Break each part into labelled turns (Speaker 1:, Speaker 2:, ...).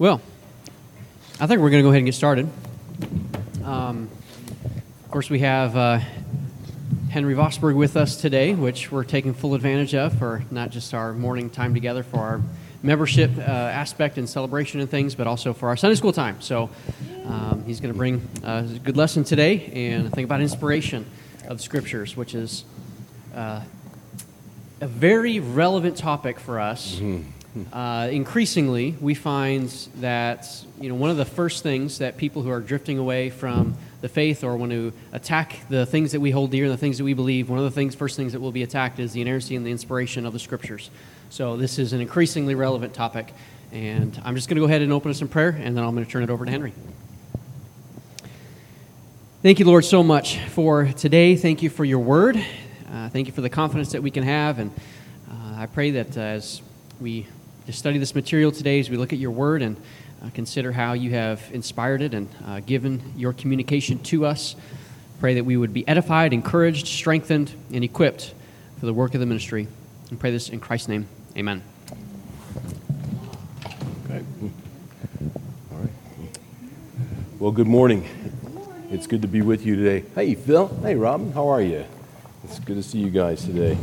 Speaker 1: Well, I think we're going to go ahead and get started. Um, of course, we have uh, Henry Vosberg with us today, which we're taking full advantage of for not just our morning time together for our membership uh, aspect and celebration and things, but also for our Sunday school time. So um, he's going to bring uh, a good lesson today and think about inspiration of scriptures, which is uh, a very relevant topic for us. Mm-hmm uh, increasingly, we find that you know one of the first things that people who are drifting away from the faith or want to attack the things that we hold dear and the things that we believe, one of the things, first things that will be attacked is the inerrancy and the inspiration of the scriptures. So this is an increasingly relevant topic, and I'm just going to go ahead and open us in prayer, and then I'm going to turn it over to Henry. Thank you, Lord, so much for today. Thank you for your word. Uh, thank you for the confidence that we can have, and uh, I pray that uh, as we to study this material today as we look at your word and uh, consider how you have inspired it and uh, given your communication to us. Pray that we would be edified, encouraged, strengthened, and equipped for the work of the ministry. And pray this in Christ's name. Amen.
Speaker 2: Okay. All right. Well, good morning. It's good to be with you today. Hey, Phil. Hey, Robin. How are you? It's good to see you guys today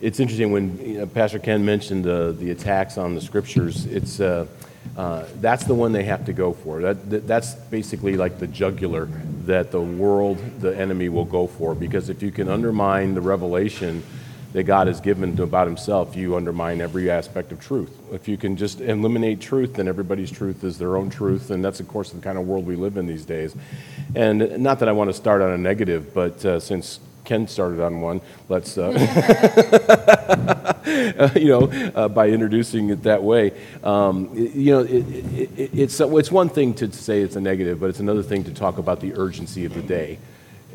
Speaker 2: it's interesting when you know, Pastor Ken mentioned uh, the attacks on the scriptures. It's uh, uh, that's the one they have to go for. That, that, that's basically like the jugular that the world, the enemy, will go for. Because if you can undermine the revelation that God has given about Himself, you undermine every aspect of truth. If you can just eliminate truth, then everybody's truth is their own truth, and that's of course the kind of world we live in these days. And not that I want to start on a negative, but uh, since Ken started on one. Let's, uh, you know, uh, by introducing it that way. Um, you know, it, it, it's, it's one thing to say it's a negative, but it's another thing to talk about the urgency of the day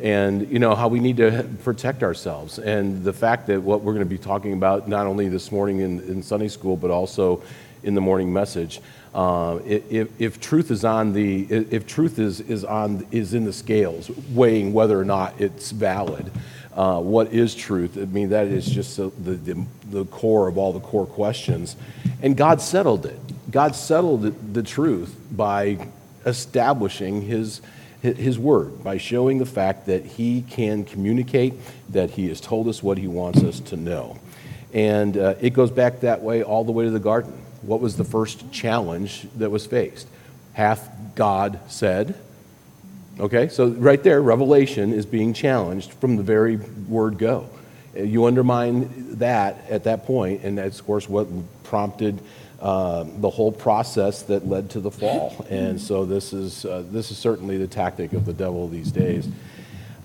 Speaker 2: and you know how we need to protect ourselves and the fact that what we're going to be talking about not only this morning in, in sunday school but also in the morning message uh, if, if truth is on the if truth is, is on is in the scales weighing whether or not it's valid uh, what is truth? I mean that is just the, the, the core of all the core questions. And god settled it. God settled the truth by establishing his his word by showing the fact that he can communicate that he has told us what he wants us to know. And uh, it goes back that way all the way to the garden what was the first challenge that was faced? Hath God said? Okay, so right there, Revelation is being challenged from the very word go. You undermine that at that point, and that's, of course, what prompted uh, the whole process that led to the fall. And so this is, uh, this is certainly the tactic of the devil these days.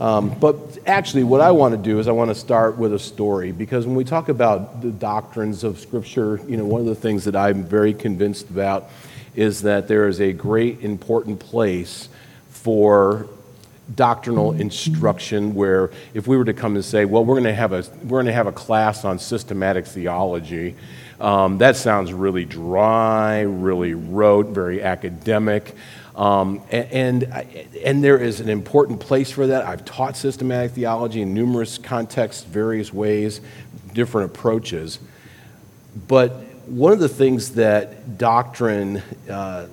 Speaker 2: Um, but actually, what I want to do is I want to start with a story because when we talk about the doctrines of Scripture, you know, one of the things that I'm very convinced about is that there is a great important place for doctrinal instruction where if we were to come and say well we're going to have a we're going to have a class on systematic theology um, that sounds really dry really rote very academic um, and, and, there is an important place for that. I've taught systematic theology in numerous contexts, various ways, different approaches. But one of the things that doctrine uh,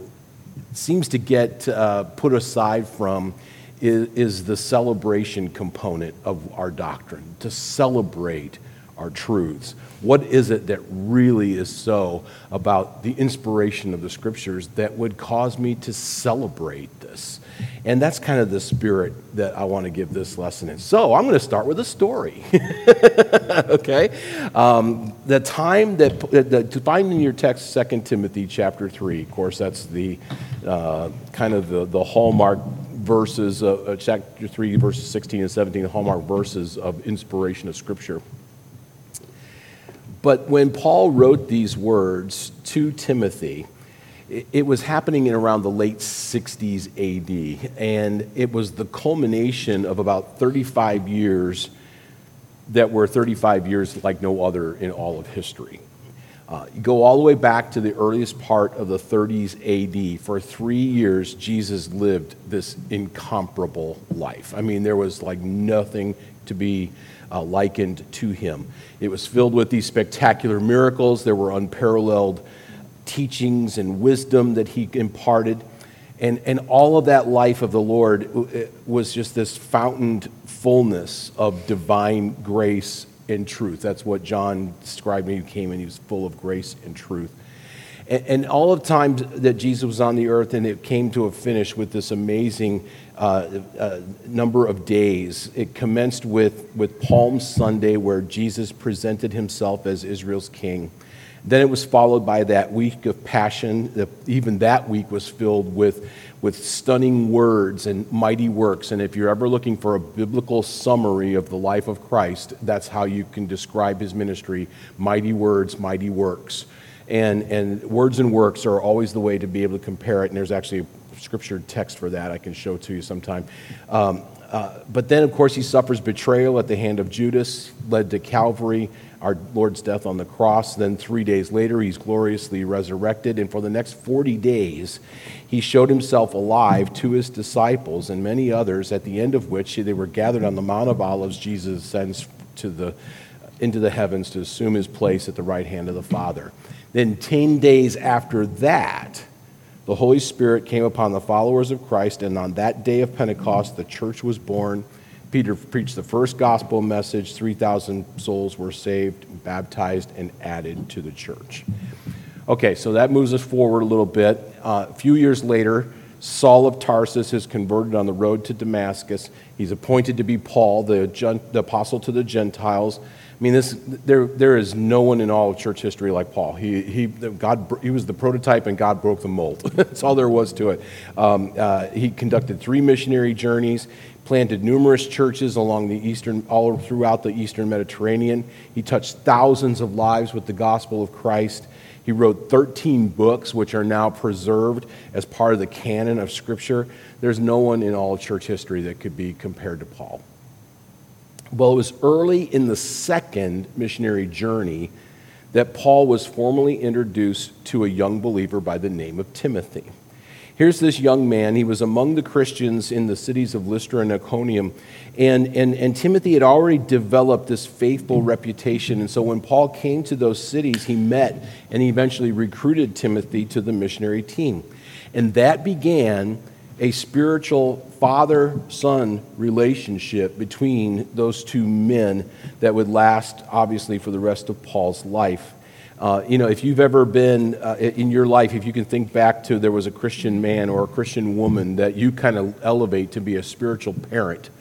Speaker 2: seems to get uh, put aside from is, is the celebration component of our doctrine, to celebrate our truths. What is it that really is so about the inspiration of the scriptures that would cause me to celebrate this? And that's kind of the spirit that I want to give this lesson in. So I'm going to start with a story. okay? Um, the time that, to find in your text 2 Timothy chapter 3, of course, that's the uh, kind of the, the hallmark verses, uh, chapter 3, verses 16 and 17, the hallmark verses of inspiration of Scripture. But when Paul wrote these words to Timothy, it was happening in around the late 60s AD, and it was the culmination of about 35 years that were 35 years like no other in all of history. Uh, you go all the way back to the earliest part of the 30s AD. For three years, Jesus lived this incomparable life. I mean, there was like nothing to be uh, likened to him. It was filled with these spectacular miracles. There were unparalleled teachings and wisdom that he imparted. And, and all of that life of the Lord was just this fountained fullness of divine grace and truth. That's what John described when he came and he was full of grace and truth. And, all of the times that Jesus was on the earth and it came to a finish with this amazing uh, uh, Uh, uh, number of days, it commenced with, with Palm Sunday where Jesus presented himself as Israel's king. Then it was followed by that week of passion. Even that week was filled with, with stunning words and mighty works. And if you're ever looking for a biblical summary of the life of Christ, that's how you can describe his ministry mighty words, mighty works. And, and words and works are always the way to be able to compare it. And there's actually scripture text for that I can show to you sometime. Um, uh, but then, of course, he suffers betrayal at the hand of Judas, led to Calvary our Lord's death on the cross. Then three days later, he's gloriously resurrected. And for the next 40 days, he showed himself alive to his disciples and many others, at the end of which they were gathered on the Mount of Olives. Jesus ascends to the, into the heavens to assume his place at the right hand of the Father. Then, 10 days after that, the Holy Spirit came upon the followers of Christ, and on that day of Pentecost, the church was born. Peter preached the first gospel message. 3,000 souls were saved, baptized, and added to the church. Okay, so that moves us forward a little bit. Uh, a few years later, Saul of Tarsus is converted on the road to Damascus. He's appointed to be Paul, the, the apostle to the Gentiles. I mean, this, there, there is no one in all of church history like Paul. He, he, God, he was the prototype, and God broke the mold. That's all there was to it. Um, uh, he conducted three missionary journeys planted numerous churches along the eastern, all throughout the eastern Mediterranean. He touched thousands of lives with the gospel of Christ. He wrote 13 books, which are now preserved as part of the canon of Scripture. There's no one in all of church history that could be compared to Paul. Well, it was early in the second missionary journey that Paul was formally introduced to a young believer by the name of Timothy. Here's this young man. He was among the Christians in the cities of Lystra and Iconium. And, and, and Timothy had already developed this faithful reputation. And so when Paul came to those cities, he met and he eventually recruited Timothy to the missionary team. And that began a spiritual father son relationship between those two men that would last, obviously, for the rest of Paul's life. Uh, you know, if you've ever been uh, in your life, if you can think back to there was a Christian man or a Christian woman that you kind of elevate to be a spiritual parent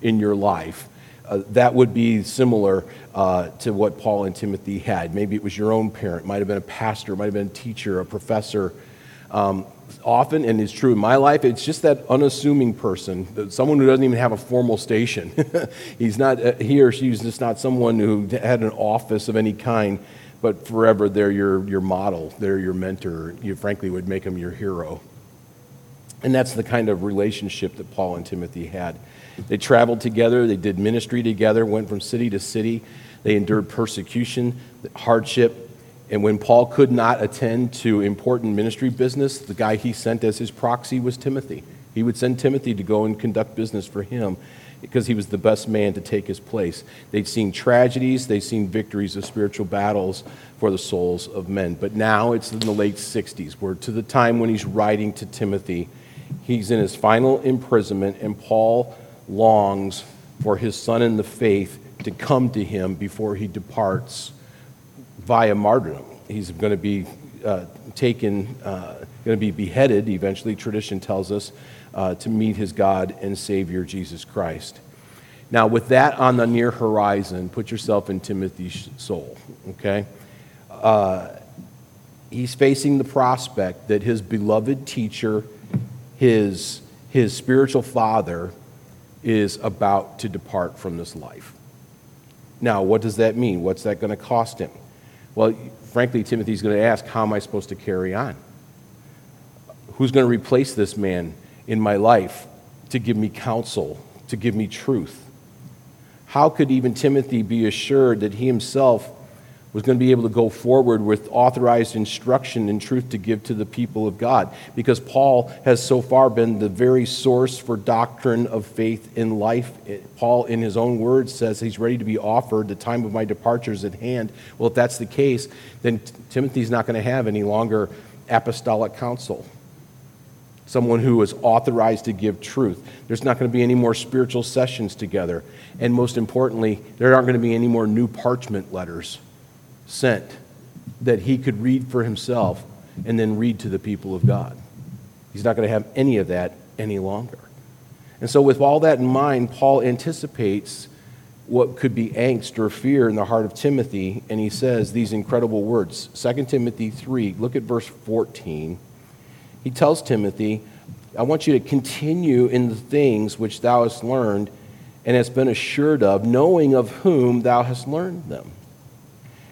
Speaker 2: in your life, uh, that would be similar uh, to what Paul and Timothy had. Maybe it was your own parent, might have been a pastor, might have been a teacher, a professor. Um, often, and it's true in my life, it's just that unassuming person, someone who doesn't even have a formal station. He's not, uh, he or she's just not someone who had an office of any kind but forever they're your, your model, they're your mentor. You frankly would make them your hero. And that's the kind of relationship that Paul and Timothy had. They traveled together, they did ministry together, went from city to city. They endured persecution, hardship. And when Paul could not attend to important ministry business, the guy he sent as his proxy was Timothy. He would send Timothy to go and conduct business for him because he was the best man to take his place. They'd seen tragedies, they'd seen victories of spiritual battles for the souls of men. But now it's in the late 60s, where to the time when he's writing to Timothy, he's in his final imprisonment, and Paul longs for his son in the faith to come to him before he departs via martyrdom. He's going to be uh, taken, uh, going to be beheaded, eventually, tradition tells us, uh, to meet his God and Savior, Jesus Christ. Now, with that on the near horizon, put yourself in Timothy's soul, okay? Uh, he's facing the prospect that his beloved teacher, his, his spiritual father, is about to depart from this life. Now, what does that mean? What's that going to cost him? Well, frankly, Timothy's going to ask, How am I supposed to carry on? Who's going to replace this man in my life to give me counsel, to give me truth? How could even Timothy be assured that he himself was going to be able to go forward with authorized instruction and truth to give to the people of God. Because Paul has so far been the very source for doctrine of faith in life. Paul, in his own words, says he's ready to be offered. The time of my departure is at hand. Well, if that's the case, then Timothy's not going to have any longer apostolic counsel. Someone who is authorized to give truth. There's not going to be any more spiritual sessions together. And most importantly, there aren't going to be any more new parchment letters sent that he could read for himself and then read to the people of God. He's not going to have any of that any longer. And so, with all that in mind, Paul anticipates what could be angst or fear in the heart of Timothy, and he says these incredible words. 2 Timothy 3, look at verse 14. He tells Timothy, I want you to continue in the things which thou hast learned and hast been assured of, knowing of whom thou hast learned them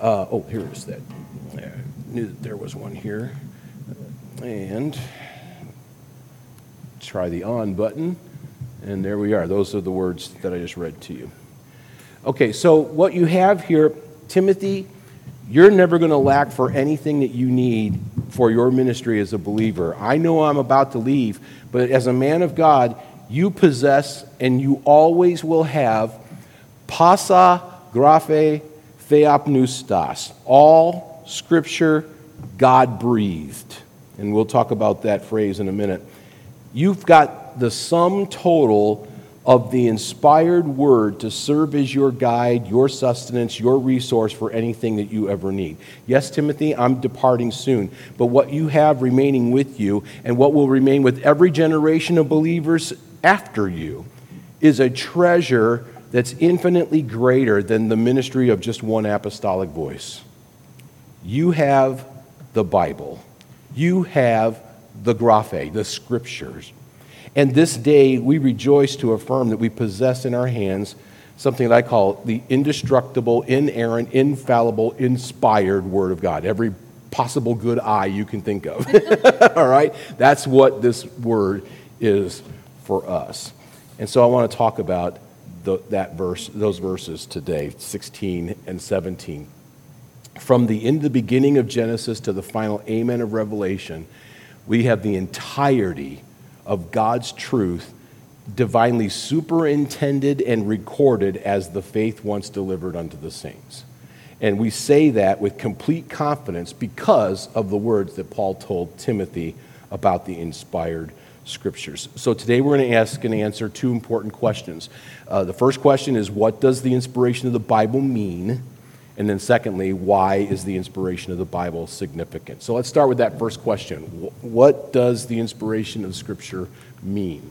Speaker 2: Uh, oh, here is that. I knew that there was one here. And try the on button. And there we are. Those are the words that I just read to you. Okay, so what you have here, Timothy, you're never going to lack for anything that you need for your ministry as a believer. I know I'm about to leave, but as a man of God, you possess and you always will have pasa graphe theopneustos, all scripture God breathed. And we'll talk about that phrase in a minute. You've got the sum total of the inspired word to serve as your guide, your sustenance, your resource for anything that you ever need. Yes, Timothy, I'm departing soon, but what you have remaining with you and what will remain with every generation of believers after you is a treasure that's infinitely greater than the ministry of just one apostolic voice. You have the Bible, you have the graphe, the scriptures. And this day we rejoice to affirm that we possess in our hands something that I call the indestructible, inerrant, infallible, inspired Word of God. Every possible good eye you can think of. All right? That's what this Word is for us. And so I want to talk about the, that verse, those verses today, 16 and 17. From the in the beginning of Genesis to the final amen of Revelation, we have the entirety of God's truth divinely superintended and recorded as the faith once delivered unto the saints. And we say that with complete confidence because of the words that Paul told Timothy about the inspired scriptures. So today we're going to ask and answer two important questions. Uh, the first question is what does the inspiration of the Bible mean? And then, secondly, why is the inspiration of the Bible significant? So let's start with that first question. What does the inspiration of Scripture mean?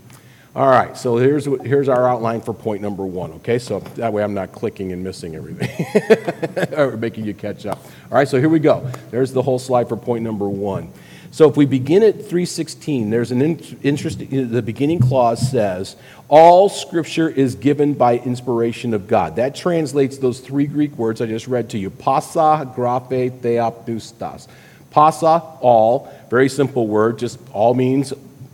Speaker 2: All right, so here's, here's our outline for point number one, okay? So that way I'm not clicking and missing everything or making you catch up. All right, so here we go. There's the whole slide for point number one. So if we begin at 316, there's an interesting, uh, the beginning clause says, all scripture is given by inspiration of God. That translates those three Greek words I just read to you pasa, graphe, theopneustos. Pasa, all, very simple word, just all means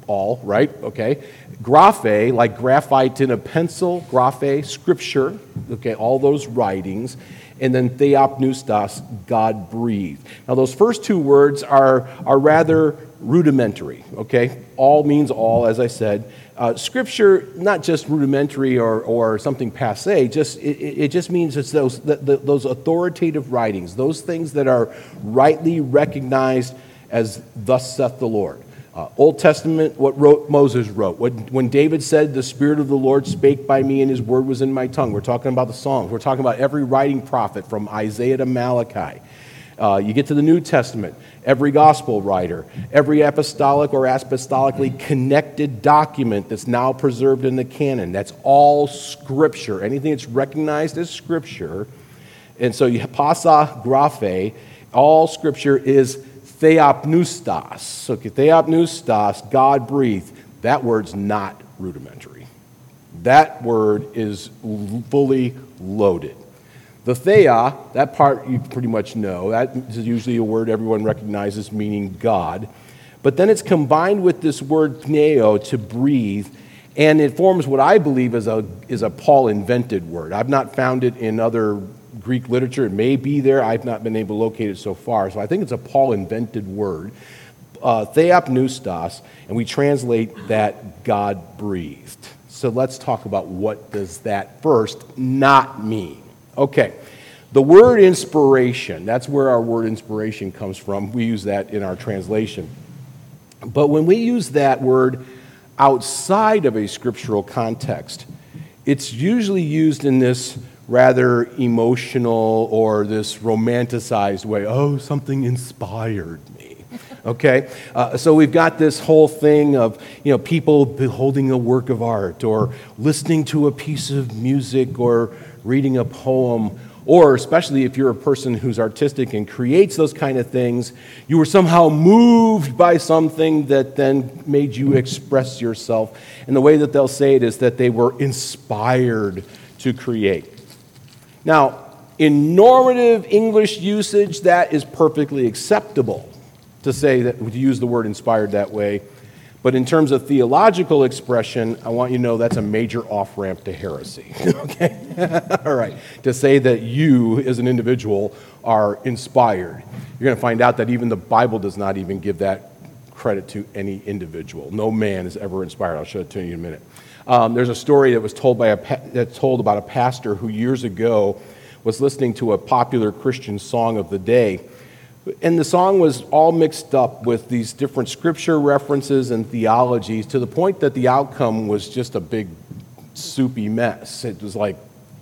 Speaker 2: all, right? Okay. Graphe, like graphite in a pencil, graphe, scripture, okay, all those writings and then theopneustos, God breathed. Now, those first two words are, are rather rudimentary, okay? All means all, as I said. Uh, scripture, not just rudimentary or, or something passe, just, it, it just means it's those, the, the, those authoritative writings, those things that are rightly recognized as thus saith the Lord. Uh, Old Testament, what wrote, Moses wrote. When, when David said, The Spirit of the Lord spake by me and his word was in my tongue, we're talking about the Psalms. We're talking about every writing prophet from Isaiah to Malachi. Uh, you get to the New Testament, every gospel writer, every apostolic or apostolically connected document that's now preserved in the canon. That's all scripture. Anything that's recognized as scripture. And so pasa graphe All scripture is theopneustos. Okay, theopneustos, God breathed. That word's not rudimentary. That word is fully loaded. The theo, that part you pretty much know. That is usually a word everyone recognizes meaning God. But then it's combined with this word pneo, to breathe, and it forms what I believe is a, is a Paul invented word. I've not found it in other Greek literature. It may be there. I've not been able to locate it so far. So I think it's a Paul invented word. Uh, theopneustos, and we translate that God breathed. So let's talk about what does that first not mean. Okay. The word inspiration, that's where our word inspiration comes from. We use that in our translation. But when we use that word outside of a scriptural context, it's usually used in this rather emotional or this romanticized way. Oh, something inspired me. Okay? Uh, so we've got this whole thing of, you know, people beholding a work of art or listening to a piece of music or reading a poem, or especially if you're a person who's artistic and creates those kind of things, you were somehow moved by something that then made you express yourself. And the way that they'll say it is that they were inspired to create. Now, in normative English usage, that is perfectly acceptable to say that, to use the word inspired that way. But in terms of theological expression, I want you to know that's a major off ramp to heresy. okay? All right. To say that you, as an individual, are inspired. You're going to find out that even the Bible does not even give that credit to any individual. No man is ever inspired. I'll show it to you in a minute. Um, there's a story that was told, by a, that's told about a pastor who years ago was listening to a popular Christian song of the day and the song was all mixed up with these different scripture references and theologies to the point that the outcome was just a big soupy mess. It was like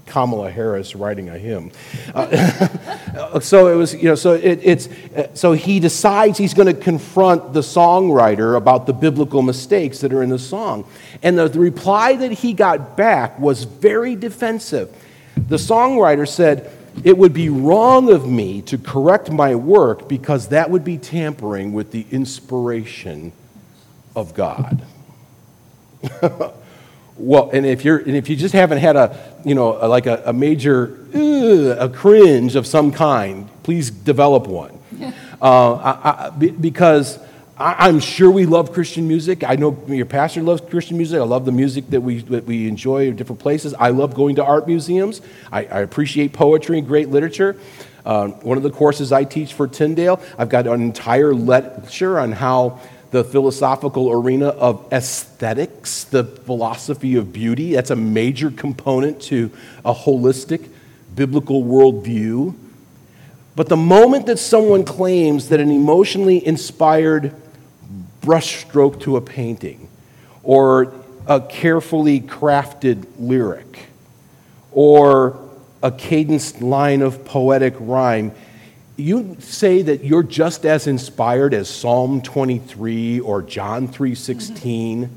Speaker 2: Kamala Harris writing a hymn. Uh, so it was, you know, so it, it's, uh, so he decides he's going to confront the songwriter about the biblical mistakes that are in the song. And the, the reply that he got back was very defensive. The songwriter said, it would be wrong of me to correct my work because that would be tampering with the inspiration of God. well, and if you're, and if you just haven't had a, you know, like a, a major, uh, a cringe of some kind, please develop one. uh, I, I, because I, am sure we love Christian music. I know your pastor loves Christian music. I love the music that we, that we enjoy in different places. I love going to art museums. I, I appreciate poetry and great literature. Um, one of the courses I teach for Tyndale, I've got an entire lecture on how the philosophical arena of aesthetics, the philosophy of beauty, that's a major component to a holistic biblical worldview. But the moment that someone claims that an emotionally inspired brushstroke to a painting, or a carefully crafted lyric, or a cadenced line of poetic rhyme, you say that you're just as inspired as Psalm 23 or John 3:16.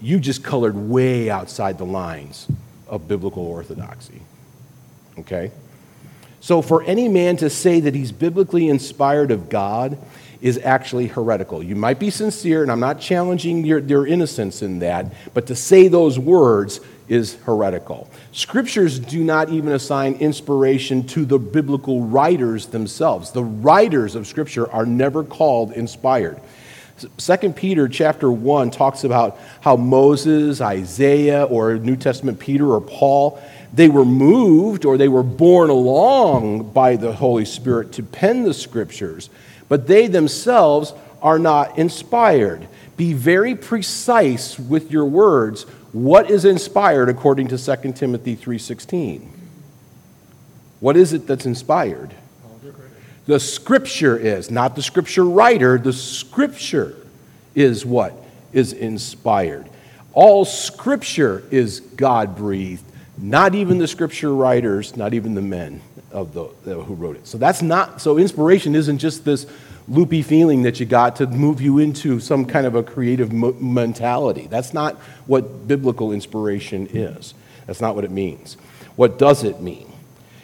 Speaker 2: You just colored way outside the lines of biblical orthodoxy. Okay? So for any man to say that he's biblically inspired of God is actually heretical. You might be sincere, and I'm not challenging your, your innocence in that, but to say those words is heretical. Scriptures do not even assign inspiration to the biblical writers themselves. The writers of Scripture are never called inspired. 2 Peter chapter 1 talks about how Moses, Isaiah, or New Testament Peter or Paul, they were moved or they were borne along by the Holy Spirit to pen the scriptures but they themselves are not inspired. Be very precise with your words. What is inspired according to 2 Timothy 3:16? What is it that's inspired? The scripture is, not the scripture writer, the scripture is what is inspired. All scripture is God breathed, not even the scripture writers, not even the men of the, who wrote it. So that's not, so inspiration isn't just this loopy feeling that you got to move you into some kind of a creative mentality. That's not what biblical inspiration is. That's not what it means. What does it mean?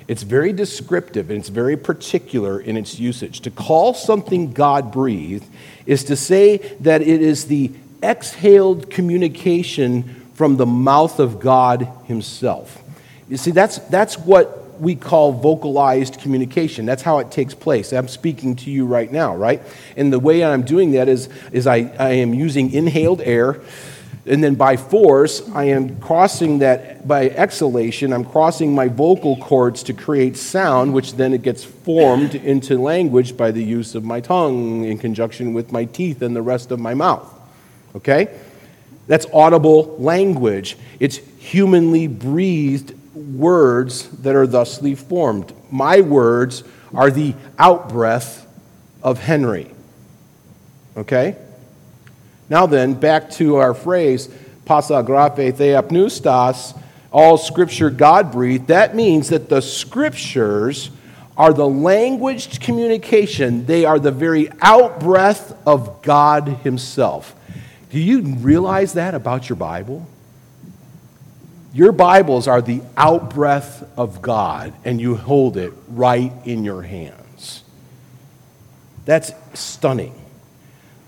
Speaker 2: It's very descriptive and it's very particular in its usage. To call something God breathed is to say that it is the exhaled communication from the mouth of God Himself. You see, that's, that's what we call vocalized communication. That's how it takes place. I'm speaking to you right now, right? And the way I'm doing that is, is I, I am using inhaled air and then by force, I am crossing that, by exhalation, I'm crossing my vocal cords to create sound, which then it gets formed into language by the use of my tongue in conjunction with my teeth and the rest of my mouth. Okay? That's audible language. It's humanly breathed words that are thusly formed. My words are the outbreath of Henry. Okay? Now then, back to our phrase, pasa graphe theopneustos, all scripture God breathed. That means that the scriptures are the language communication, they are the very outbreath of God Himself. Do you realize that about your Bible? Your Bibles are the outbreath of God, and you hold it right in your hands. That's stunning.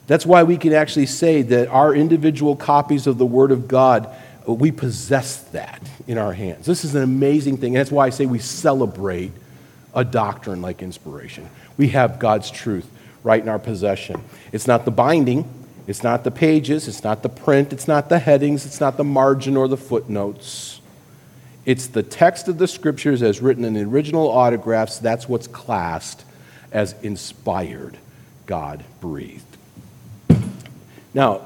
Speaker 2: That's why we can actually say that our individual copies of the Word of God, we possess that in our hands. This is an amazing thing. And that's why I say we celebrate a doctrine like inspiration. We have God's truth right in our possession. It's not the binding, it's not the pages, it's not the print, it's not the headings, it's not the margin or the footnotes. It's the text of the scriptures as written in the original autographs. That's what's classed as inspired, God breathed. Now,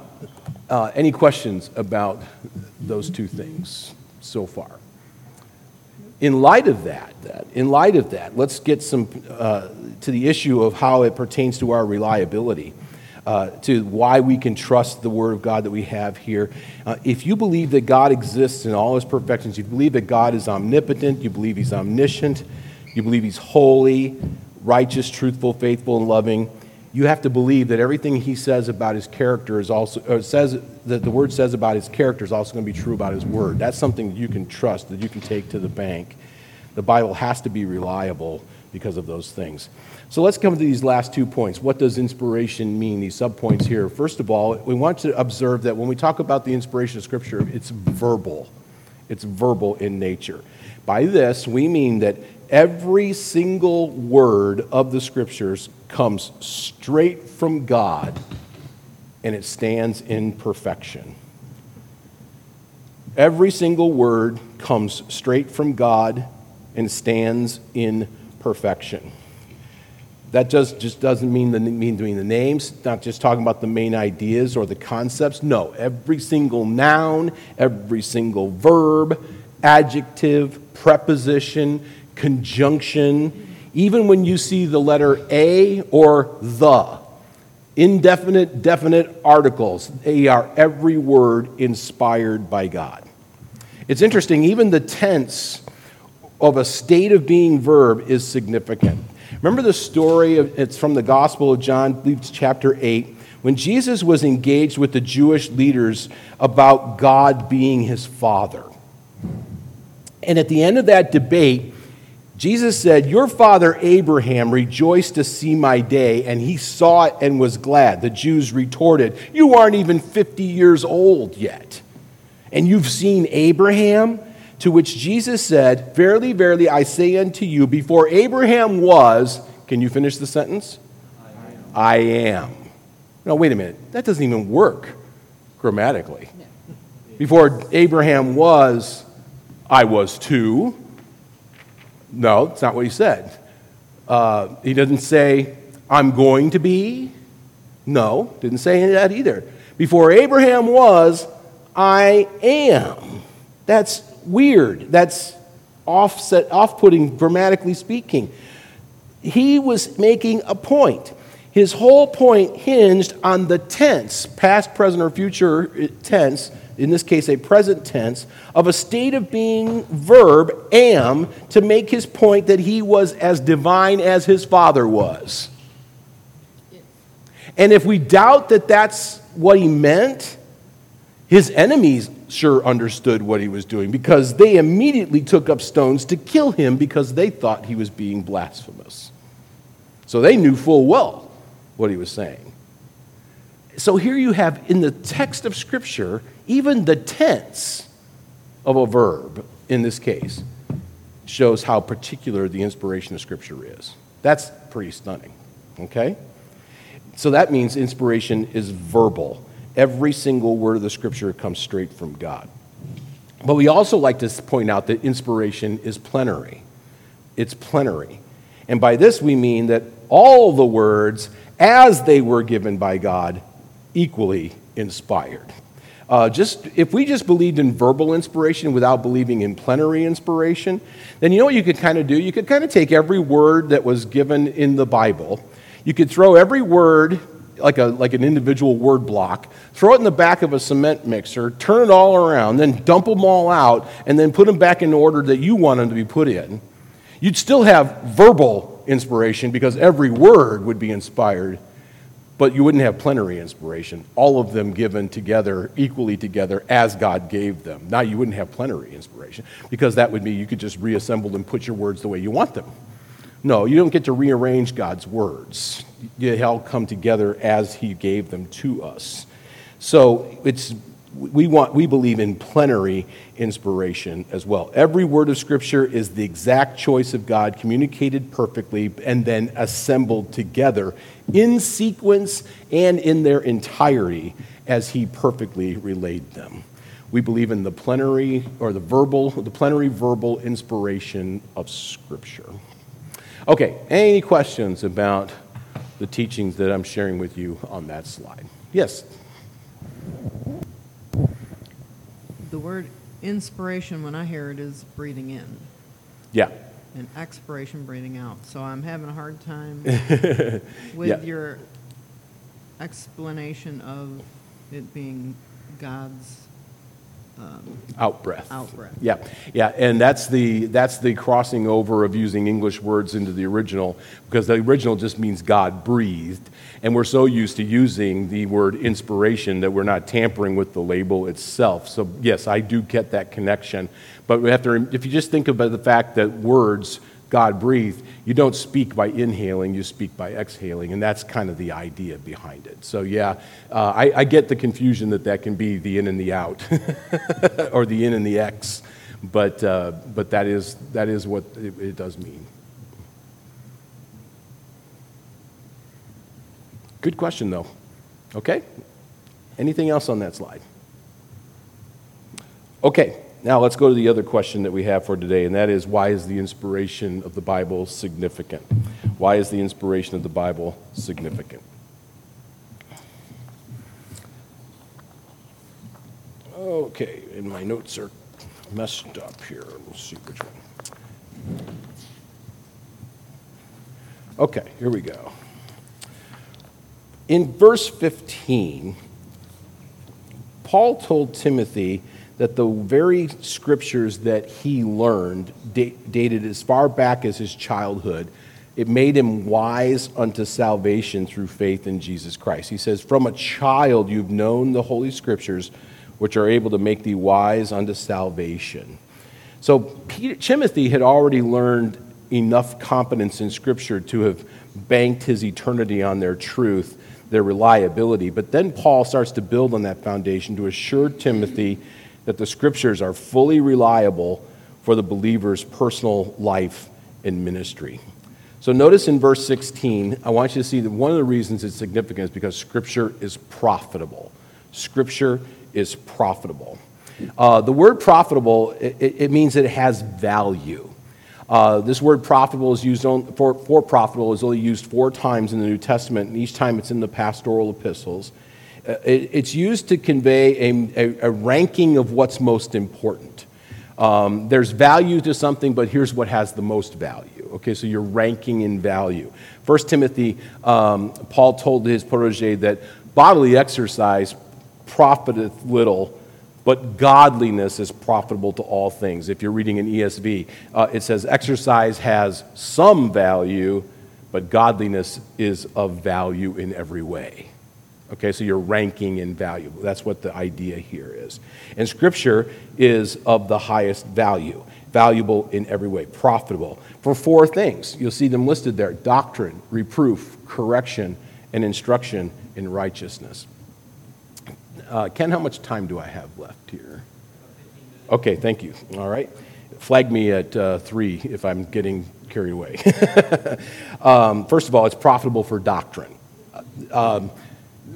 Speaker 2: uh, any questions about those two things so far? In light of that, that in light of that, let's get some uh, to the issue of how it pertains to our reliability. Uh, to why we can trust the Word of God that we have here. Uh, if you believe that God exists in all His perfections, you believe that God is omnipotent, you believe He's omniscient, you believe He's holy, righteous, truthful, faithful, and loving, you have to believe that everything he says about his character is also, says that the word says about his character is also going to be true about his word. That's something that you can trust, that you can take to the bank. The Bible has to be reliable because of those things. So let's come to these last two points. What does inspiration mean? These subpoints here. First of all, we want to observe that when we talk about the inspiration of Scripture, it's verbal. It's verbal in nature. By this, we mean that every single word of the Scriptures comes straight from God and it stands in perfection. Every single word comes straight from God and stands in perfection. That just, just doesn't mean the, mean doing the names, not just talking about the main ideas or the concepts. No, every single noun, every single verb, adjective, preposition, conjunction, even when you see the letter a or the. Indefinite, definite articles, they are every word inspired by God. It's interesting, even the tense of a state of being verb is significant. Remember the story, of, it's from the Gospel of John, chapter 8, when Jesus was engaged with the Jewish leaders about God being his Father. And at the end of that debate, Jesus said, Your father Abraham rejoiced to see my day, and he saw it and was glad. The Jews retorted, You aren't even 50 years old yet, and you've seen Abraham? To which Jesus said, Verily, verily, I say unto you, before Abraham was, can you finish the sentence? I am. I am. No, wait a minute. That doesn't even work grammatically. Before Abraham was, I was too. No, it's not what he said. Uh, he doesn't say, I'm going to be. No, didn't say that either. Before Abraham was, I am. That's weird. That's offset, off-putting, grammatically speaking. He was making a point. His whole point hinged on the tense, past, present, or future tense, in this case a present tense, of a state of being verb, am, to make his point that he was as divine as his father was. And if we doubt that that's what he meant, His enemies sure understood what he was doing because they immediately took up stones to kill him because they thought he was being blasphemous. So they knew full well what he was saying. So here you have in the text of Scripture, even the tense of a verb in this case shows how particular the inspiration of Scripture is. That's pretty stunning, okay? So that means inspiration is verbal. Every single word of the Scripture comes straight from God. But we also like to point out that inspiration is plenary. It's plenary. And by this we mean that all the words, as they were given by God, equally inspired. Uh, just if we just believed in verbal inspiration without believing in plenary inspiration, then you know what you could kind of do? You could kind of take every word that was given in the Bible, you could throw every word like, a, like an individual word block, throw it in the back of a cement mixer, turn it all around, then dump them all out, and then put them back in order that you want them to be put in. You'd still have verbal inspiration because every word would be inspired but you wouldn't have plenary inspiration, all of them given together, equally together, as God gave them. Now you wouldn't have plenary inspiration, because that would mean you could just reassemble and put your words the way you want them. No, you don't get to rearrange God's words. They all come together as He gave them to us. So it's we, want, we believe in plenary inspiration as well. Every word of Scripture is the exact choice of God, communicated perfectly, and then assembled together in sequence and in their entirety as He perfectly relayed them. We believe in the plenary or the verbal, the plenary verbal inspiration of Scripture. Okay, any questions about the teachings that I'm sharing with you on that slide? Yes
Speaker 3: the word inspiration, when I hear it, is breathing in.
Speaker 2: Yeah.
Speaker 3: And expiration, breathing out. So I'm having a hard time with yeah. your explanation of it being God's
Speaker 2: um, out breath.
Speaker 3: Out breath.
Speaker 2: Yeah, yeah, and that's the that's the crossing over of using English words into the original because the original just means God breathed, and we're so used to using the word inspiration that we're not tampering with the label itself. So yes, I do get that connection, but we have to if you just think about the fact that words God breathed, you don't speak by inhaling, you speak by exhaling. And that's kind of the idea behind it. So, yeah, uh, I, I, get the confusion that that can be the in and the out, or the in and the X. But, uh, but that, is, that is what it, it does mean. Good question, though. Okay? Anything else on that slide? Okay. Now, let's go to the other question that we have for today, and that is why is the inspiration of the Bible significant? Why is the inspiration of the Bible significant? Okay, and my notes are messed up here. Let's see which one. Okay, here we go. In verse 15, Paul told Timothy that the very scriptures that he learned, dated as far back as his childhood, it made him wise unto salvation through faith in Jesus Christ. He says, From a child you've known the Holy Scriptures, which are able to make thee wise unto salvation. So Peter, Timothy had already learned enough competence in Scripture to have banked his eternity on their truth, their reliability. But then Paul starts to build on that foundation to assure Timothy that the scriptures are fully reliable for the believer's personal life and ministry. So notice in verse 16, I want you to see that one of the reasons it's significant is because scripture is profitable. Scripture is profitable. Uh, the word profitable, it, it, means that it has value. Uh, this word profitable is used on, for, for profitable is only used four times in the New Testament, and each time it's in the pastoral epistles. Uh, it's used to convey a, a, a, ranking of what's most important. Um, there's value to something, but here's what has the most value. Okay, so you're ranking in value. First Timothy, um, Paul told his protege that bodily exercise profiteth little, but godliness is profitable to all things. If you're reading an ESV, uh, it says exercise has some value, but godliness is of value in every way. Okay, so you're ranking in value. That's what the idea here is. And Scripture is of the highest value, valuable in every way, profitable for four things. You'll see them listed there doctrine, reproof, correction, and instruction in righteousness. Uh, Ken, how much time do I have left here? Okay, thank you. All right. Flag me at uh, three if I'm getting carried away. um, first of all, it's profitable for doctrine. Um,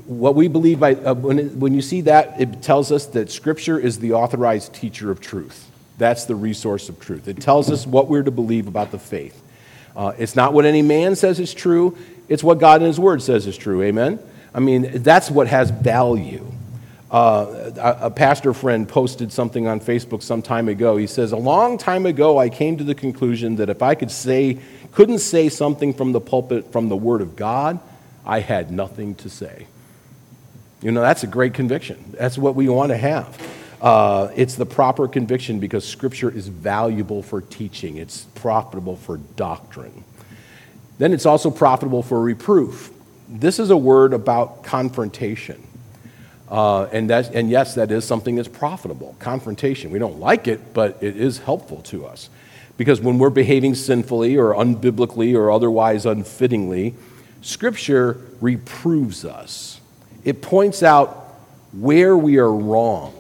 Speaker 2: what we believe by, uh, when, it, when you see that, it tells us that Scripture is the authorized teacher of truth. That's the resource of truth. It tells us what we're to believe about the faith. Uh, it's not what any man says is true, it's what God in His Word says is true. Amen? I mean, that's what has value. Uh, a, a pastor friend posted something on Facebook some time ago. He says, A long time ago, I came to the conclusion that if I could say, couldn't say something from the pulpit from the Word of God, I had nothing to say. You know, that's a great conviction. That's what we want to have. Uh, it's the proper conviction because Scripture is valuable for teaching, it's profitable for doctrine. Then it's also profitable for reproof. This is a word about confrontation. Uh, and, that, and yes, that is something that's profitable confrontation. We don't like it, but it is helpful to us. Because when we're behaving sinfully or unbiblically or otherwise unfittingly, Scripture reproves us. It points out where we are wrong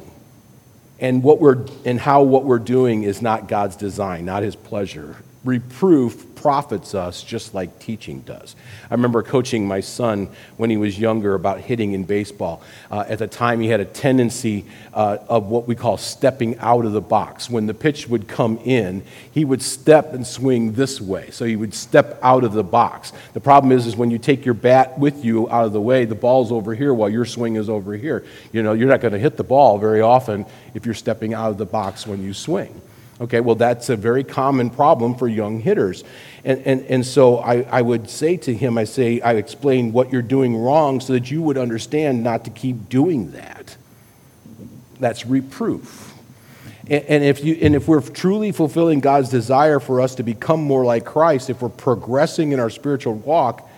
Speaker 2: and, what we're, and how what we're doing is not God's design, not His pleasure. Reproof profits us just like teaching does. I remember coaching my son when he was younger about hitting in baseball. Uh, at the time, he had a tendency uh, of what we call stepping out of the box. When the pitch would come in, he would step and swing this way. So he would step out of the box. The problem is, is when you take your bat with you out of the way, the ball's over here while your swing is over here. You know, you're not going to hit the ball very often if you're stepping out of the box when you swing. Okay, well, that's a very common problem for young hitters. And, and, and so I, I would say to him, I say, I explain what you're doing wrong so that you would understand not to keep doing that. That's reproof. And, and, if you, and if we're truly fulfilling God's desire for us to become more like Christ, if we're progressing in our spiritual walk,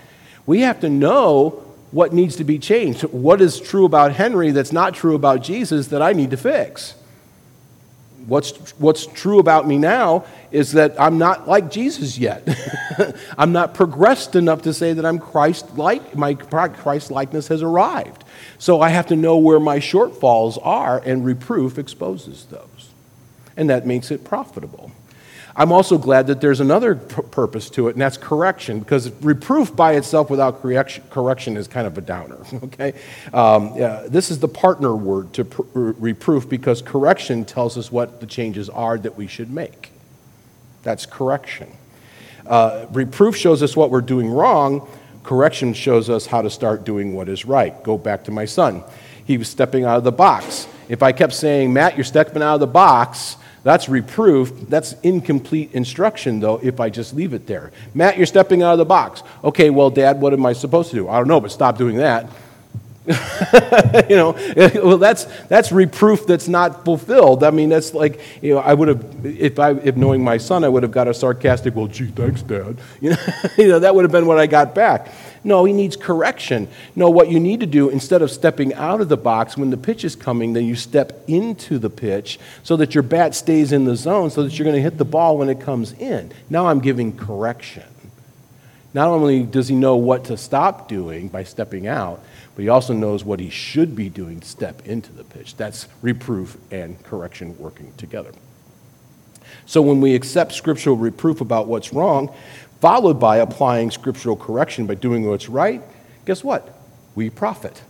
Speaker 2: we have to know what needs to be changed. What is true about Henry that's not true about Jesus that I need to fix? What's, what's true about me now is that I'm not like Jesus yet. I'm not progressed enough to say that I'm Christ like, my Christ likeness has arrived. So I have to know where my shortfalls are, and reproof exposes those. And that makes it profitable. I'm also glad that there's another p- purpose to it, and that's correction, because reproof by itself without correction, correction is kind of a downer, okay? Um, yeah, this is the partner word to pr- reproof because correction tells us what the changes are that we should make. That's correction. Uh, reproof shows us what we're doing wrong, correction shows us how to start doing what is right. Go back to my son. He was stepping out of the box. If I kept saying, Matt, you're stepping out of the box, that's reproof. That's incomplete instruction, though, if I just leave it there. Matt, you're stepping out of the box. Okay, well, Dad, what am I supposed to do? I don't know, but stop doing that. you know, well, that's that's reproof that's not fulfilled. I mean, that's like you know, I would have if I if knowing my son, I would have got a sarcastic, "Well, gee, thanks, Dad." You know, you know that would have been what I got back. No, he needs correction. No, what you need to do instead of stepping out of the box when the pitch is coming, then you step into the pitch so that your bat stays in the zone, so that you're going to hit the ball when it comes in. Now I'm giving correction. Not only does he know what to stop doing by stepping out but he also knows what he should be doing to step into the pitch. That's reproof and correction working together. So when we accept scriptural reproof about what's wrong, followed by applying scriptural correction by doing what's right, guess what? We profit.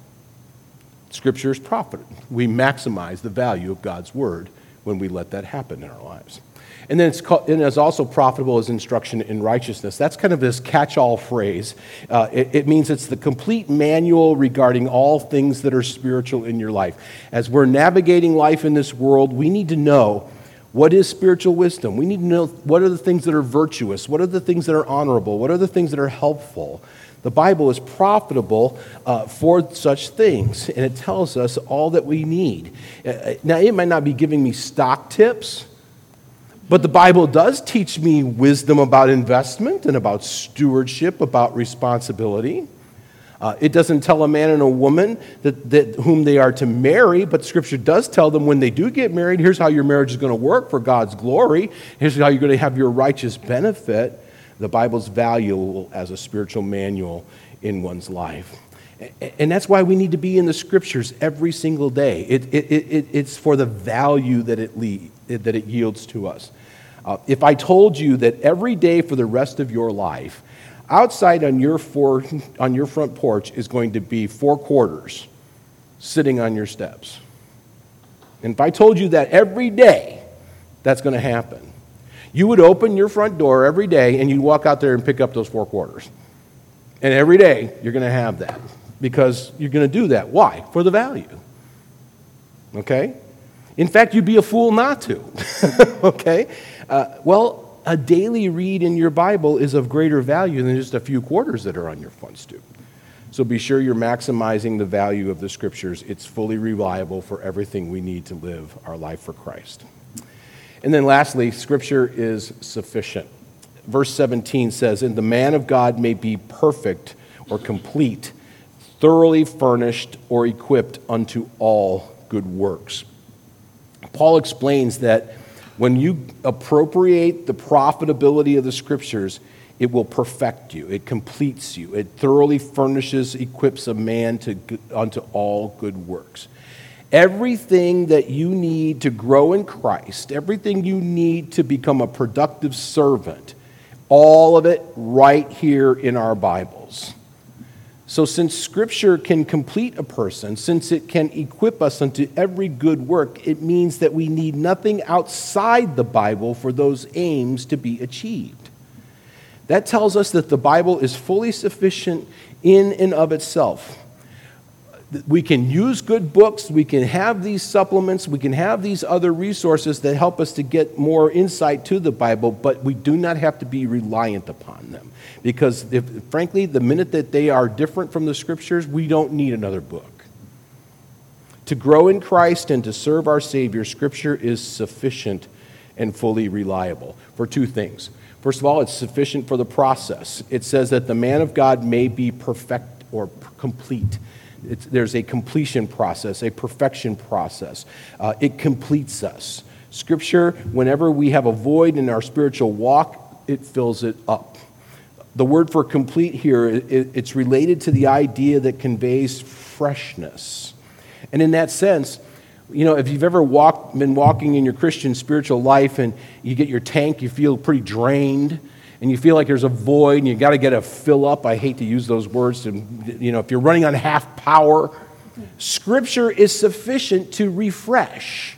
Speaker 2: Scripture is profit. We maximize the value of God's word when we let that happen in our lives. And then it's, called, and it's also profitable as instruction in righteousness. That's kind of this catch all phrase. Uh, it, it, means it's the complete manual regarding all things that are spiritual in your life. As we're navigating life in this world, we need to know what is spiritual wisdom. We need to know what are the things that are virtuous, what are the things that are honorable, what are the things that are helpful. The Bible is profitable uh, for such things, and it tells us all that we need. Uh, now, it might not be giving me stock tips but the Bible does teach me wisdom about investment and about stewardship, about responsibility. Uh, it doesn't tell a man and a woman that, that whom they are to marry, but Scripture does tell them when they do get married, here's how your marriage is going to work for God's glory. Here's how you're going to have your righteous benefit. The Bible's valuable as a spiritual manual in one's life. And that's why we need to be in the Scriptures every single day. It, it, it, it's for the value that it, lead, that it yields to us. Uh, if I told you that every day for the rest of your life, outside on your, four, on your front porch is going to be four quarters sitting on your steps. And if I told you that every day that's going to happen, you would open your front door every day and you'd walk out there and pick up those four quarters. And every day you're going to have that because you're going to do that. Why? For the value. Okay? In fact, you'd be a fool not to. okay? Uh, well, a daily read in your Bible is of greater value than just a few quarters that are on your front stoop. So be sure you're maximizing the value of the scriptures. It's fully reliable for everything we need to live our life for Christ. And then lastly, scripture is sufficient. Verse 17 says, And the man of God may be perfect or complete, thoroughly furnished or equipped unto all good works. Paul explains that when you appropriate the profitability of the scriptures, it will perfect you. It completes you. It thoroughly furnishes, equips a man to, unto all good works. Everything that you need to grow in Christ, everything you need to become a productive servant, all of it right here in our Bibles. So, since Scripture can complete a person, since it can equip us unto every good work, it means that we need nothing outside the Bible for those aims to be achieved. That tells us that the Bible is fully sufficient in and of itself we can use good books, we can have these supplements, we can have these other resources that help us to get more insight to the Bible, but we do not have to be reliant upon them. Because, if, frankly, the minute that they are different from the scriptures, we don't need another book. To grow in Christ and to serve our Savior, Scripture is sufficient and fully reliable for two things. First of all, it's sufficient for the process. It says that the man of God may be perfect or complete. It's, there's a completion process, a perfection process. Uh, it completes us. Scripture, whenever we have a void in our spiritual walk, it fills it up. The word for complete here, it, it's related to the idea that conveys freshness. And in that sense, you know, if you've ever walked, been walking in your Christian spiritual life and you get your tank, you feel pretty drained and you feel like there's a void and you got to get a fill up. I hate to use those words. To, you know, if you're running on half power, Scripture is sufficient to refresh,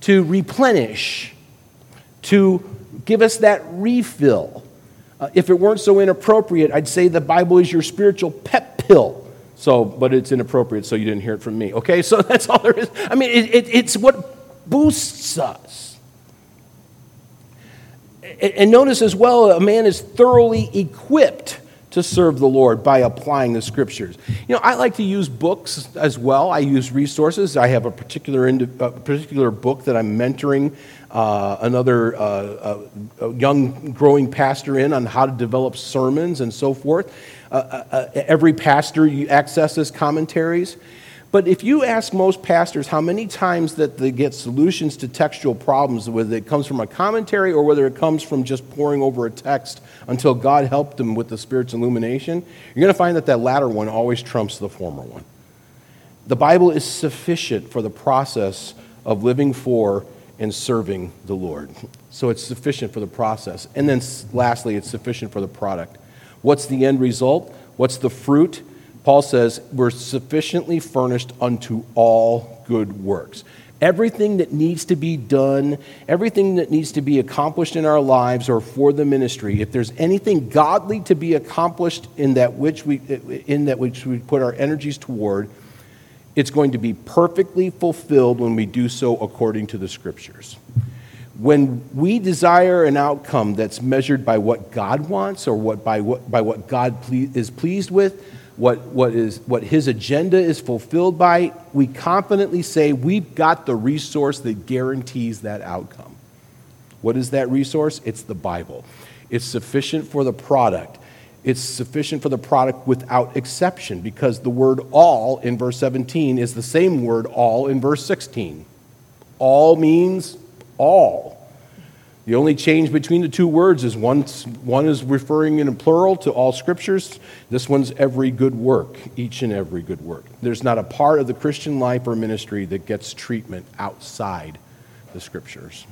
Speaker 2: to replenish, to give us that refill. Uh, if it weren't so inappropriate, I'd say the Bible is your spiritual pep pill. So, but it's inappropriate, so you didn't hear it from me. Okay, so that's all there is. I mean, it, it, it's what boosts us. And notice as well, a man is thoroughly equipped to serve the Lord by applying the scriptures. You know, I like to use books as well. I use resources. I have a particular, a particular book that I'm mentoring uh, another uh, uh, young growing pastor in on how to develop sermons and so forth. Uh, uh, every pastor accesses commentaries. But if you ask most pastors how many times that they get solutions to textual problems, whether it comes from a commentary or whether it comes from just poring over a text until God helped them with the Spirit's illumination, you're going to find that that latter one always trumps the former one. The Bible is sufficient for the process of living for and serving the Lord. So it's sufficient for the process. And then lastly, it's sufficient for the product. What's the end result? What's the fruit? Paul says, We're sufficiently furnished unto all good works. Everything that needs to be done, everything that needs to be accomplished in our lives or for the ministry, if there's anything godly to be accomplished in that which we, in that which we put our energies toward, it's going to be perfectly fulfilled when we do so according to the scriptures. When we desire an outcome that's measured by what God wants or what, by, what, by what God ple- is pleased with, what, what, is, what his agenda is fulfilled by, we confidently say we've got the resource that guarantees that outcome. What is that resource? It's the Bible. It's sufficient for the product. It's sufficient for the product without exception because the word all in verse 17 is the same word all in verse 16. All means all. The only change between the two words is one, one is referring in a plural to all scriptures. This one's every good work, each and every good work. There's not a part of the Christian life or ministry that gets treatment outside the scriptures.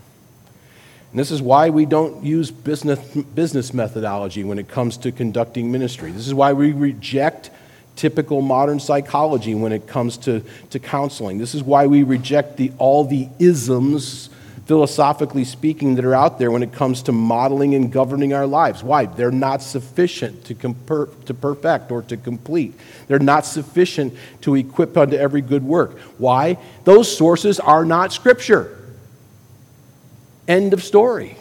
Speaker 2: And this is why we don't use business, business methodology when it comes to conducting ministry. This is why we reject typical modern psychology when it comes to, to counseling. This is why we reject the, all the isms philosophically speaking, that are out there when it comes to modeling and governing our lives. Why? They're not sufficient to, comper- to perfect or to complete. They're not sufficient to equip unto every good work. Why? Those sources are not Scripture. End of story.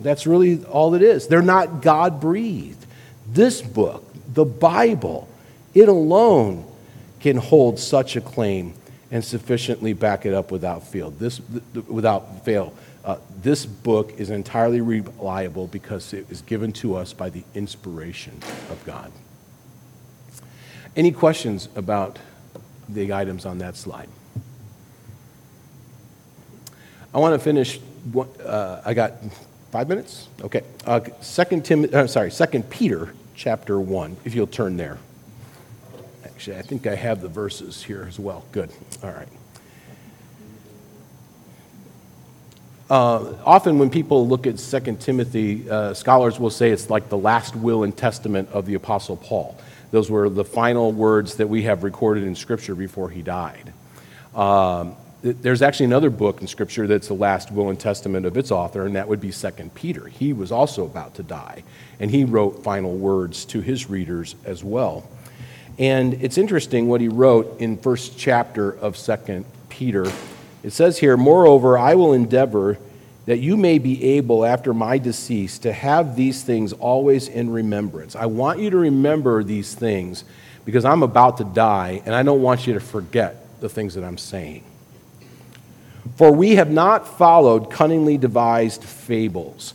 Speaker 2: That's really all it is. They're not God breathed. This book, the Bible, it alone can hold such a claim and sufficiently back it up without fail. This, without fail. Uh, this book is entirely reliable because it is given to us by the inspiration of God. Any questions about the items on that slide? I want to finish. Uh, I got five minutes. Okay. Uh, Second Tim. Uh, sorry. Second Peter, chapter one. If you'll turn there. Actually, I think I have the verses here as well. Good. All right. Uh, often, when people look at 2 Timothy, uh, scholars will say it's like the last will and testament of the Apostle Paul. Those were the final words that we have recorded in Scripture before he died. Um, there's actually another book in Scripture that's the last will and testament of its author, and that would be 2 Peter. He was also about to die, and he wrote final words to his readers as well. And it's interesting what he wrote in first chapter of Second Peter. It says here, Moreover, I will endeavor that you may be able, after my decease, to have these things always in remembrance. I want you to remember these things because I'm about to die, and I don't want you to forget the things that I'm saying. For we have not followed cunningly devised fables.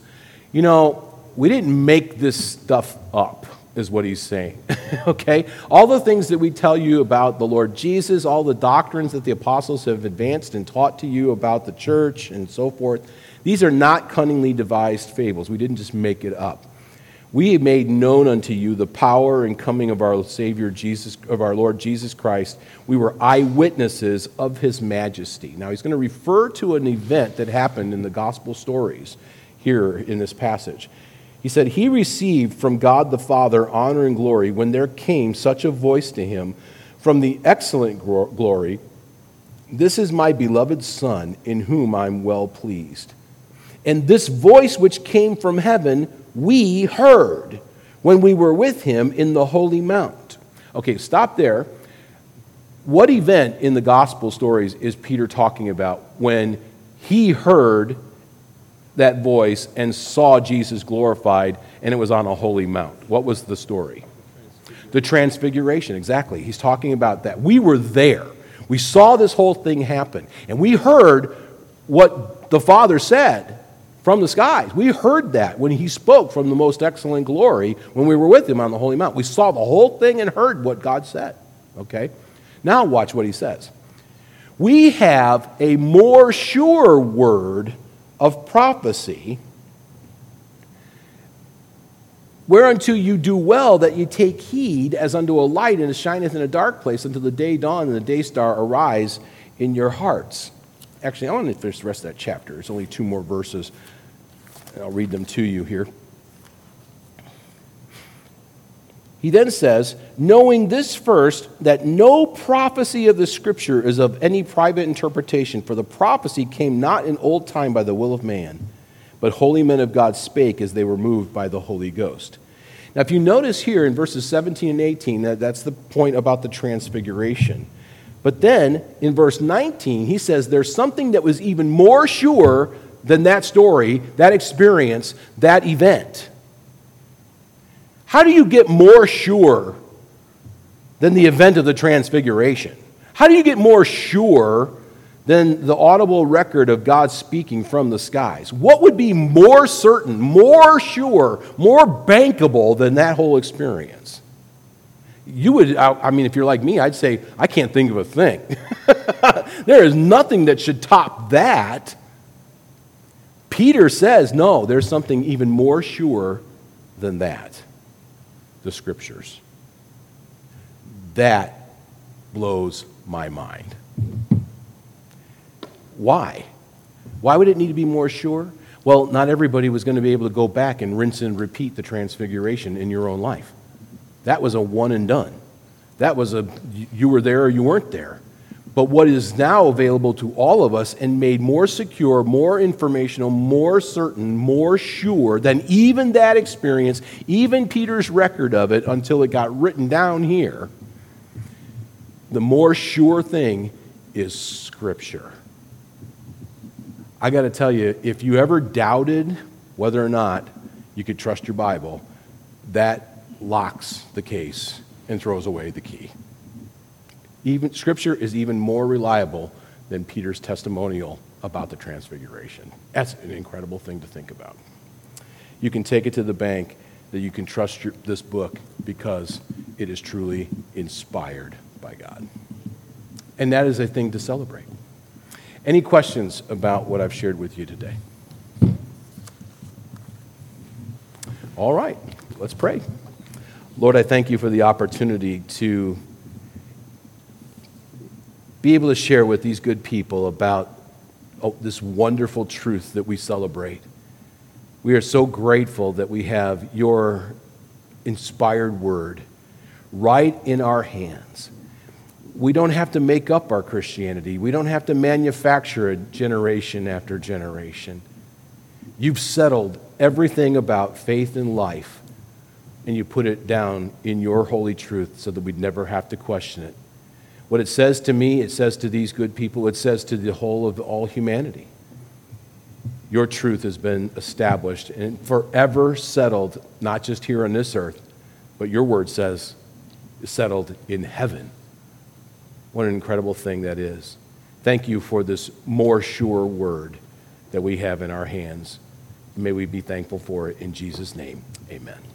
Speaker 2: You know, we didn't make this stuff up is what he's saying. okay? All the things that we tell you about the Lord Jesus, all the doctrines that the apostles have advanced and taught to you about the church and so forth, these are not cunningly devised fables. We didn't just make it up. We have made known unto you the power and coming of our Savior Jesus, of our Lord Jesus Christ. We were eyewitnesses of his majesty. Now, he's going to refer to an event that happened in the gospel stories here in this passage. He said, He received from God the Father honor and glory when there came such a voice to him from the excellent glory This is my beloved Son, in whom I'm well pleased. And this voice which came from heaven, we heard when we were with him in the holy mount. Okay, stop there. What event in the gospel stories is Peter talking about when he heard that voice and saw Jesus glorified, and it was on a holy mount. What was the story? The transfiguration, exactly. He's talking about that. We were there. We saw this whole thing happen, and we heard what the Father said from the skies. We heard that when he spoke from the most excellent glory when we were with him on the holy mount. We saw the whole thing and heard what God said. Okay? Now watch what he says. We have a more sure word of prophecy, whereunto you do well that you take heed as unto a light and it shineth in a dark place until the day dawn and the day star arise in your hearts. Actually, I want to finish the rest of that chapter. It's only two more verses. I'll read them to you here. He then says, knowing this first, that no prophecy of the scripture is of any private interpretation, for the prophecy came not in old time by the will of man, but holy men of God spake as they were moved by the Holy Ghost. Now, if you notice here in verses 17 and 18, that, that's the point about the transfiguration. But then in verse 19, he says there's something that was even more sure than that story, that experience, that event. How do you get more sure than the event of the transfiguration? How do you get more sure than the audible record of God speaking from the skies? What would be more certain, more sure, more bankable than that whole experience? You would, I mean, if you're like me, I'd say, I can't think of a thing. there is nothing that should top that. Peter says, no, there's something even more sure than that the scriptures. That blows my mind. Why? Why would it need to be more sure? Well, not everybody was going to be able to go back and rinse and repeat the transfiguration in your own life. That was a one and done. That was a you were there or you weren't there. But what is now available to all of us and made more secure, more informational, more certain, more sure than even that experience, even Peter's record of it until it got written down here, the more sure thing is Scripture. I got to tell you, if you ever doubted whether or not you could trust your Bible, that locks the case and throws away the key. Even, scripture is even more reliable than Peter's testimonial about the transfiguration. That's an incredible thing to think about. You can take it to the bank that you can trust your, this book because it is truly inspired by God. And that is a thing to celebrate. Any questions about what I've shared with you today? All right, let's pray. Lord, I thank you for the opportunity to be able to share with these good people about oh, this wonderful truth that we celebrate. We are so grateful that we have your inspired word right in our hands we don't have to make up our Christianity. We don't have to manufacture it generation after generation. You've settled everything about faith and life, and you put it down in your holy truth so that we'd never have to question it. What it says to me, it says to these good people, it says to the whole of all humanity. Your truth has been established and forever settled, not just here on this earth, but your word says settled in heaven. What an incredible thing that is. Thank you for this more sure word that we have in our hands. May we be thankful for it in Jesus' name. Amen.